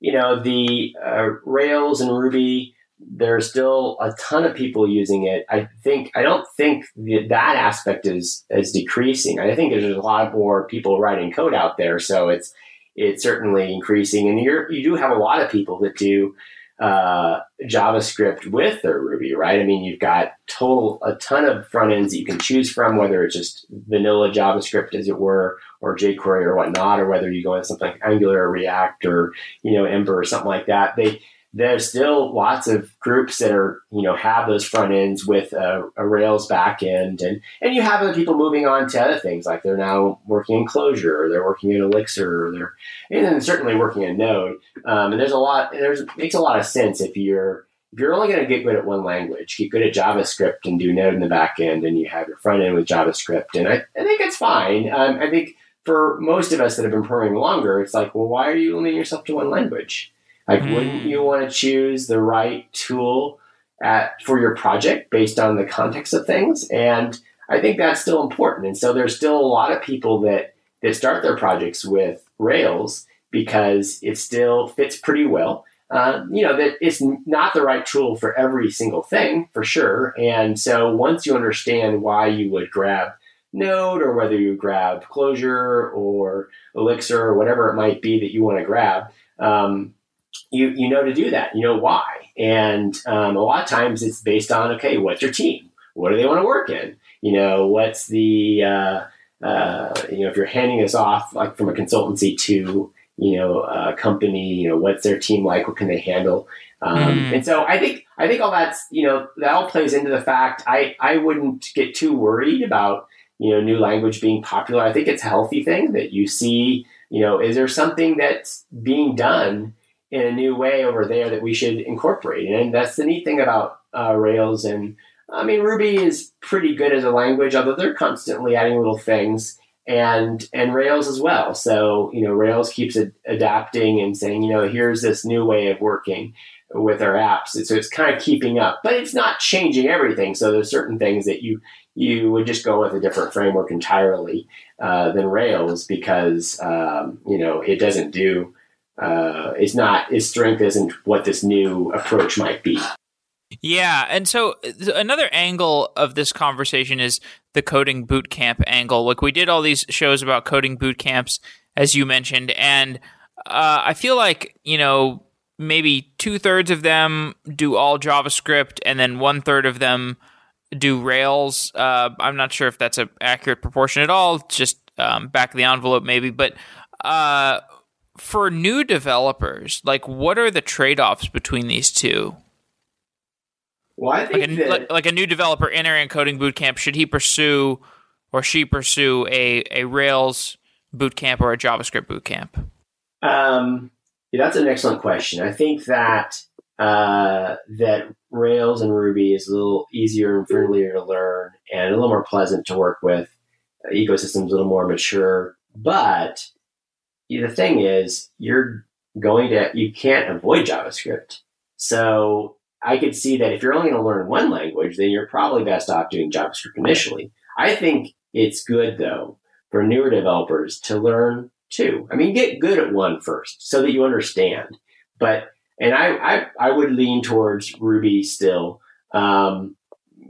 you know, the uh, Rails and Ruby, there's still a ton of people using it. I think, I don't think that, that aspect is, is decreasing. I think there's a lot more people writing code out there. So it's, it's certainly increasing. And you're, you do have a lot of people that do, uh, JavaScript with their Ruby, right? I mean, you've got total, a ton of front ends that you can choose from, whether it's just vanilla JavaScript, as it were, or jQuery or whatnot, or whether you go into something like Angular or React or you know Ember or something like that. They there's still lots of groups that are you know have those front ends with a, a Rails backend, and and you have other people moving on to other things like they're now working in Clojure, or they're working in Elixir, or they're and then certainly working in Node. Um, and there's a lot. There's it makes a lot of sense if you're if you're only going to get good at one language, get good at JavaScript and do Node in the back end, and you have your front end with JavaScript, and I, I think it's fine. Um, I think for most of us that have been programming longer, it's like, well, why are you limiting yourself to one language? Like, Mm. wouldn't you want to choose the right tool at for your project based on the context of things? And I think that's still important. And so there's still a lot of people that that start their projects with Rails because it still fits pretty well. Uh, you know that it's not the right tool for every single thing for sure. And so once you understand why you would grab Node or whether you grab Clojure or Elixir or whatever it might be that you want to grab, um, you you know to do that. You know why. And um, a lot of times it's based on okay, what's your team? What do they want to work in? You know, what's the uh, uh, you know if you're handing this off like from a consultancy to you know a company, you know what's their team like? What can they handle? Um, Mm. And so I think I think all that's you know that all plays into the fact I I wouldn't get too worried about you know new language being popular. I think it's a healthy thing that you see. You know, is there something that's being done in a new way over there that we should incorporate? And that's the neat thing about uh, Rails and I mean Ruby is pretty good as a language, although they're constantly adding little things. And and Rails as well. So you know Rails keeps ad- adapting and saying you know here's this new way of working with our apps. So it's kind of keeping up, but it's not changing everything. So there's certain things that you you would just go with a different framework entirely uh, than Rails because um, you know it doesn't do uh, it's not its strength isn't what this new approach might be. Yeah, and so another angle of this conversation is the coding boot camp angle. Like we did all these shows about coding boot camps, as you mentioned, and uh, I feel like you know maybe two thirds of them do all JavaScript, and then one third of them do Rails. Uh, I'm not sure if that's an accurate proportion at all. Just um, back of the envelope, maybe, but. Uh, for new developers, like what are the trade offs between these two? Well, I think like a, that, like, like a new developer entering coding bootcamp, should he pursue or she pursue a, a Rails bootcamp or a JavaScript bootcamp? Um, yeah, that's an excellent question. I think that uh, that Rails and Ruby is a little easier and friendlier to learn and a little more pleasant to work with. Uh, ecosystem's a little more mature, but the thing is, you're going to you can't avoid JavaScript. So I could see that if you're only going to learn one language, then you're probably best off doing JavaScript initially. I think it's good though for newer developers to learn two. I mean, get good at one first so that you understand. But and I I, I would lean towards Ruby still. Um,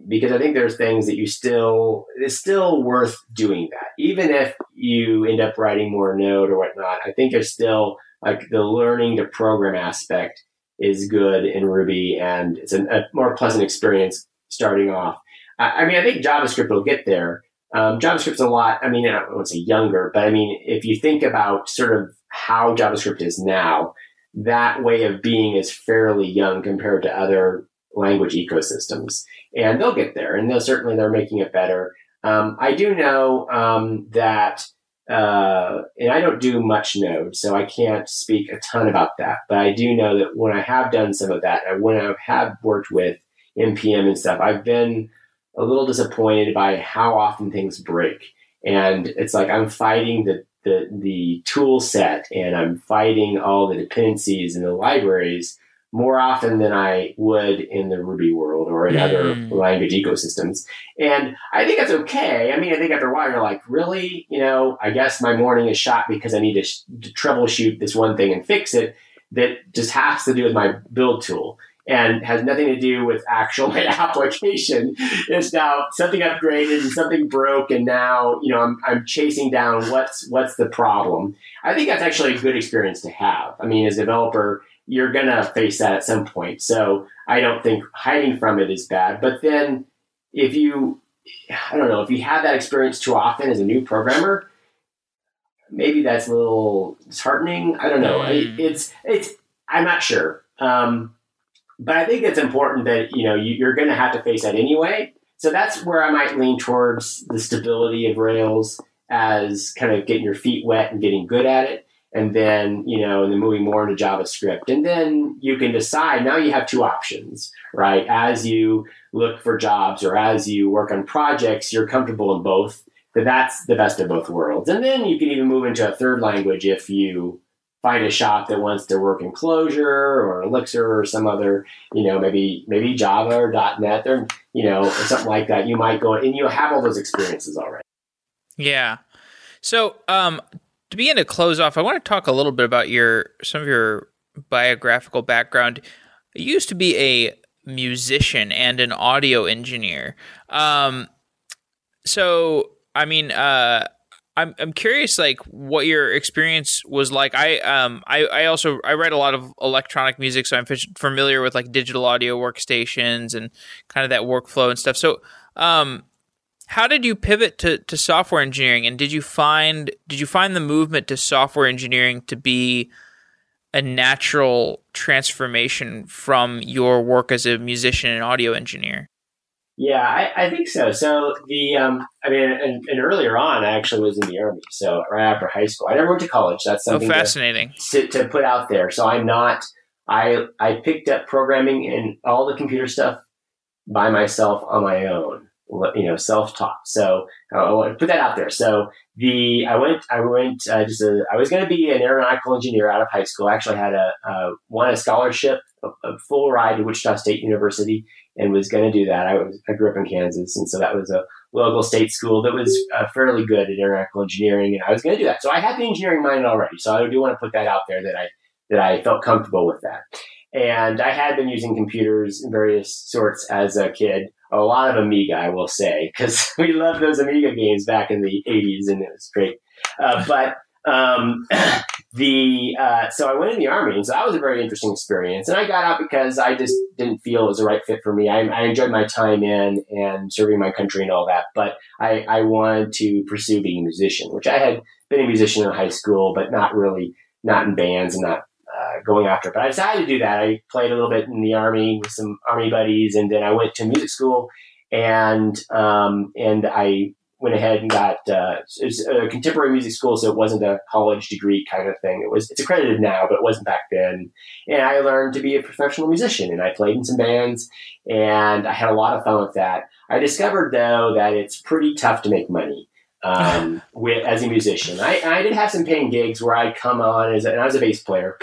because I think there's things that you still it's still worth doing that, even if you end up writing more Node or whatnot. I think there's still like the learning to program aspect is good in Ruby, and it's a, more pleasant experience starting off. I, I, mean, I think JavaScript will get there. Um, JavaScript's a lot. I mean, I don't say younger, but I mean, if you think about sort of how JavaScript is now, that way of being is fairly young compared to other language ecosystems, and they'll get there, and they'll certainly they're making it better. Um, I do know um, that uh, and I don't do much Node, so I can't speak a ton about that. But I do know that when I have done some of that, and when I have worked with npm and stuff, I've been a little disappointed by how often things break. And it's like I'm fighting the the, the tool set and I'm fighting all the dependencies and the libraries more often than I would in the Ruby world or in mm. other language ecosystems. And I think that's okay. I mean, I think after a while you're like, really? You know, I guess my morning is shot because I need to, sh- to troubleshoot this one thing and fix it that just has to do with my build tool and has nothing to do with actual my application. It's now something upgraded and something broke, and now you know I'm, I'm chasing down what's what's the problem. I think that's actually a good experience to have. I mean, as a developer, you're going to face that at some point. So I don't think hiding from it is bad. But then if you, I don't know, if you have that experience too often as a new programmer, maybe that's a little disheartening. I don't know. Mm. It's, it's, I'm not sure. Um, but I think it's important that, you know, you, are going to have to face that anyway. So that's where I might lean towards the stability of Rails as kind of getting your feet wet and getting good at it and then you know and then moving more into javascript. And then you can decide now you have two options right? As you look for jobs or as you work on projects you're comfortable in both that that's the best of both worlds. And then you can even move into a third language if you find a shop that wants to work in Clojure or elixir or some other you know maybe maybe java or. net or you know or something like that. You might go and you have all those experiences already. Yeah. So um, to begin to close off, I want to talk a little bit about your some of your biographical background. You used to be a musician and an audio engineer. Um, so, I mean, uh, I'm I'm curious, like what your experience was like. I um I, I also I write a lot of electronic music, so I'm familiar with like digital audio workstations and kind of that workflow and stuff. So, um, how did you pivot to, to software engineering? And did you find did you find the movement to software engineering to be a natural transformation from your work as a musician and audio engineer? Yeah i, I think so. So the um, i mean and, and, earlier on i actually was in the army so right after high school. I never went to college. That's oh, something oh, fascinating. to, to, to put out there. So i'm not i i picked up programming and all the computer stuff by myself on my own you know, self-taught. So uh, I want to put that out there. So the I went I went uh, just a, I was going to be an aeronautical engineer out of high school. I actually had a uh, won a scholarship, a, a, full ride to Wichita State University, and was going to do that. I was I grew up in Kansas, and so that was a local state school that was uh, fairly good at aeronautical engineering, and I was going to do that. So I had the engineering mind already. So I do want to put that out there that I that I felt comfortable with that. And I had been using computers in various sorts as a kid. A lot of Amiga, I will say, because we loved those Amiga games back in the 80s and it was great. Uh, but um, the uh, so I went in the army, and so that was a very interesting experience. And I got out because I just didn't feel it was the right fit for me. I, I enjoyed my time in and serving my country and all that, but I, I wanted to pursue being a musician, which I had been a musician in high school, but not really not in bands and not uh, going after. But I decided to do that. I played a little bit in the army with some army buddies, and then I went to music school, and um, and I went ahead and got uh, it was a contemporary music school, so it wasn't a college degree kind of thing. It was it's accredited now, but it wasn't back then. And I learned to be a professional musician, and I played in some bands, and I had a lot of fun with that. I discovered though that it's pretty tough to make money um, with as a musician. I, I did have some paying gigs where I'd come on as a, and I was a bass player.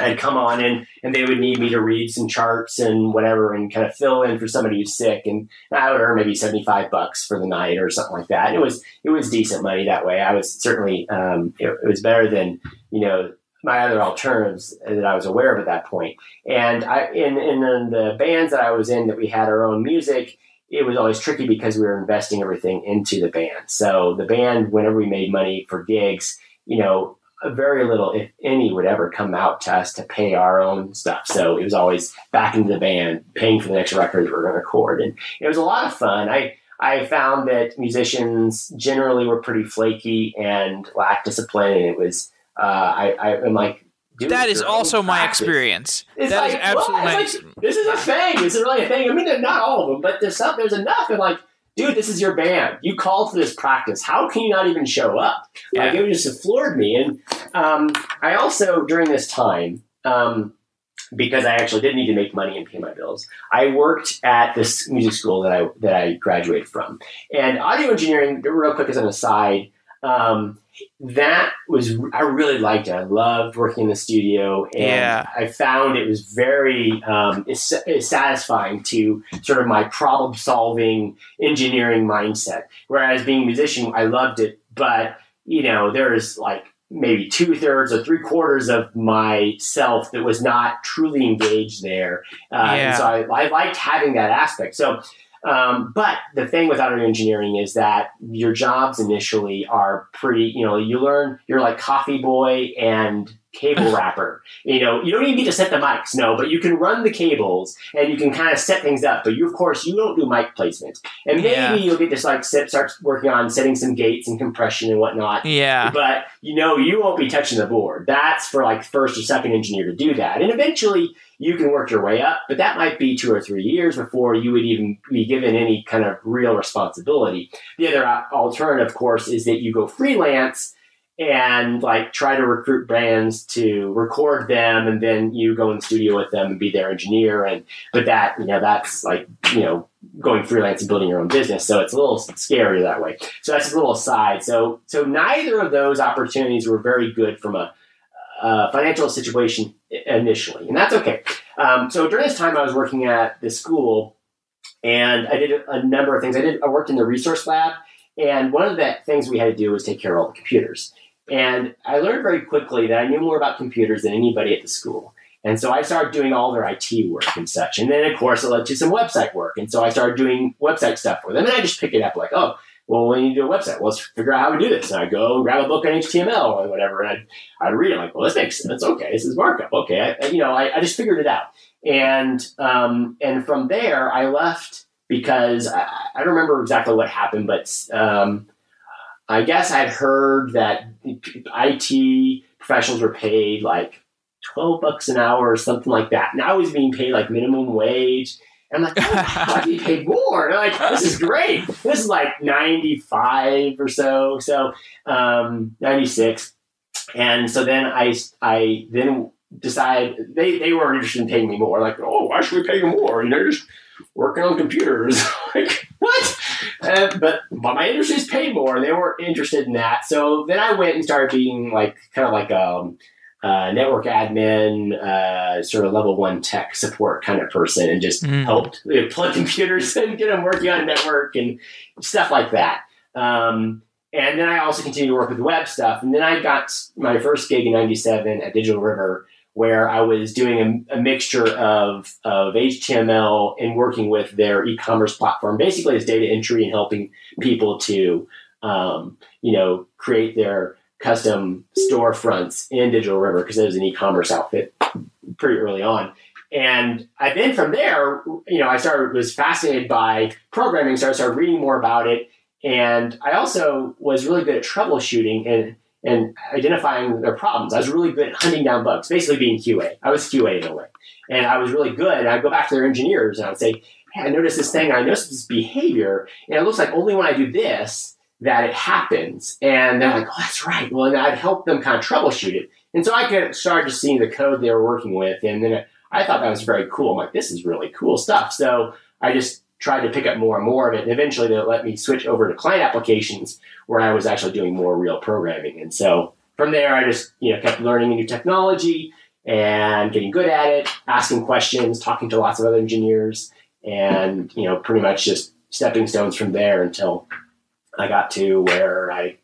I'd come on and, and they would need me to read some charts and whatever and kind of fill in for somebody who's sick and I would earn maybe 75 bucks for the night or something like that. It was, it was decent money that way. I was certainly, um, it, it was better than, you know, my other alternatives that I was aware of at that point. And I, in, in the bands that I was in that we had our own music, it was always tricky because we were investing everything into the band. So the band, whenever we made money for gigs, you know, very little, if any, would ever come out to us to pay our own stuff. So it was always back into the band, paying for the next record we were going to record, and it was a lot of fun. I I found that musicians generally were pretty flaky and lacked discipline, and it was uh, I, I am like that is also my experience. It's that like, is absolutely well, like, this is a thing. This is really a thing. I mean, not all of them, but there's some, there's enough. And like, dude, this is your band. You called for this practice. How can you not even show up? Yeah. Like, it just floored me. And um, I also, during this time, um, because I actually did need to make money and pay my bills, I worked at this music school that I that I graduated from. And audio engineering, real quick as an aside, um, that was I really liked it. I loved working in the studio, and Yeah. I found it was very um, it's, it's satisfying to sort of my problem solving engineering mindset. Whereas being a musician, I loved it, but you know, there's like maybe two thirds or three quarters of myself that was not truly engaged there. Uh, Yeah. And so I, I liked having that aspect. So um, but the thing with audio engineering is that your jobs initially are pretty, you know, you learn, you're like coffee boy and cable wrapper. You know, you don't even need to set the mics, no, but you can run the cables and you can kind of set things up. But you, of course, you don't do mic placement. And maybe Yeah. you'll get to like sit, start working on setting some gates and compression and whatnot. yeah. But you know, you won't be touching the board. That's for like first or second engineer to do that. And eventually you can work your way up, but that might be two or three years before you would even be given any kind of real responsibility. The other uh, alternative, of course, is that you go freelance and like try to recruit bands to record them and then you go in the studio with them and be their engineer and but that you know that's like you know going freelance and building your own business so it's a little scary that way. So that's a little aside. So so neither of those opportunities were very good from a uh, financial situation initially and that's okay. Um, so during this time i was working at this school and i did a, a number of things. I did i worked in the resource lab and one of the things we had to do was take care of all the computers and I learned very quickly that I knew more about computers than anybody at the school. And so I started doing all their IT work and such. And then, of course, it led to some website work. And so I started doing website stuff for them. And I just pick it up like, oh, well, when you do a website, well, let's figure out how we do this. And I go and grab a book on HTML or whatever. And I'd, I'd read it like, well, this makes sense. Okay, this is markup. Okay. I, you know, I, I just figured it out. And, um, and from there, I left because I, I don't remember exactly what happened, but um, I guess I'd heard that IT professionals were paid like 12 bucks an hour or something like that. And I was being paid like minimum wage. And I'm like, oh, how do you pay more? And I'm like, this is great. This is like 95 or so. So, um, 96. And so then I, I then decided they, they were interested in paying me more. Like, oh, why should we pay you more? You know, you're just working on computers. like, what? Uh, but but my industry's paid more. And they weren't interested in that. So then I went and started being like kind of like um, uh, network admin, uh, sort of level one tech support kind of person, and just Mm. helped you know, plug computers and get them working on network and stuff like that. Um, and then I also continued to work with web stuff. And then I got my first gig in '97 at Digital River, where I was doing a, a mixture of, of HTML and working with their e-commerce platform, basically as data entry and helping people to, um, you know, create their custom storefronts in Digital River because it was an e-commerce outfit pretty early on. And I then from there, you know, I started was fascinated by programming, so I started reading more about it. And I also was really good at troubleshooting and and identifying their problems. I was really good at hunting down bugs, basically being QA. I was QA in a way. And I was really good. And I'd go back to their engineers and I'd say, hey, I noticed this thing, I noticed this behavior, and it looks like only when I do this that it happens. And they're like, oh, that's right. Well, and I'd help them kind of troubleshoot it. And so I could start just seeing the code they were working with. And then I thought that was very cool. I'm like, this is really cool stuff. So I just tried to pick up more and more of it. And eventually they let me switch over to client applications where I was actually doing more real programming. And so from there, I just, you know, kept learning new technology and getting good at it, asking questions, talking to lots of other engineers, and, you know, pretty much just stepping stones from there until I got to where I,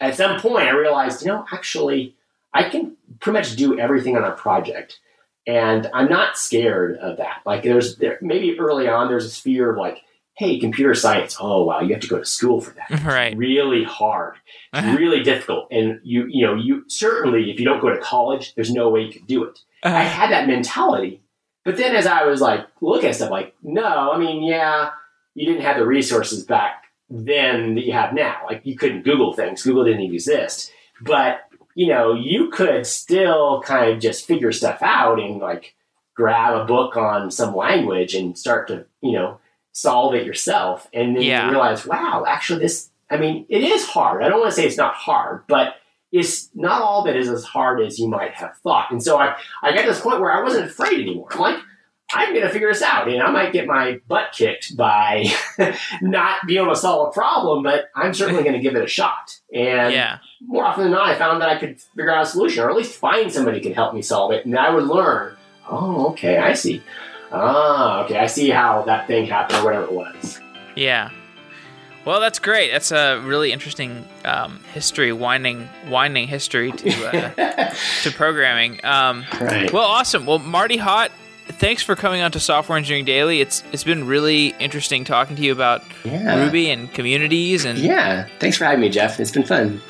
at some point, I realized, you know, actually, I can pretty much do everything on a project. And I'm not scared of that. Like there's there maybe early on there's this fear of like, hey, computer science, oh wow, you have to go to school for that. It's right. really hard. It's really difficult. And you you know, you certainly if you don't go to college, there's no way you could do it. Uh-huh. I had that mentality. But then as I was like looking at stuff like, no, I mean, yeah, you didn't have the resources back then that you have now. Like you couldn't Google things. Google didn't even exist. But you know, you could still kind of just figure stuff out and like grab a book on some language and start to, you know, solve it yourself. And then Yeah. you realize, wow, actually this, I mean, it is hard. I don't want to say it's not hard, but it's not all it is as hard as you might have thought. And so I, I got to this point where I wasn't afraid anymore. I'm like, I'm going to figure this out. And I might get my butt kicked by not being able to solve a problem, but I'm certainly going to give it a shot. And yeah. more often than not, I found that I could figure out a solution, or at least find somebody who could help me solve it, and I would learn. Oh, okay, I see. Ah, okay, I see how that thing happened, or whatever it was. Yeah. Well, that's great. That's a really interesting um, history, winding, winding history to uh, to programming. Um, right. well, awesome. Well, Marty Haught, thanks for coming on to Software Engineering Daily. It's it's been really interesting talking to you about yeah. Ruby and communities and Yeah. Thanks for having me, Jeff. It's been fun.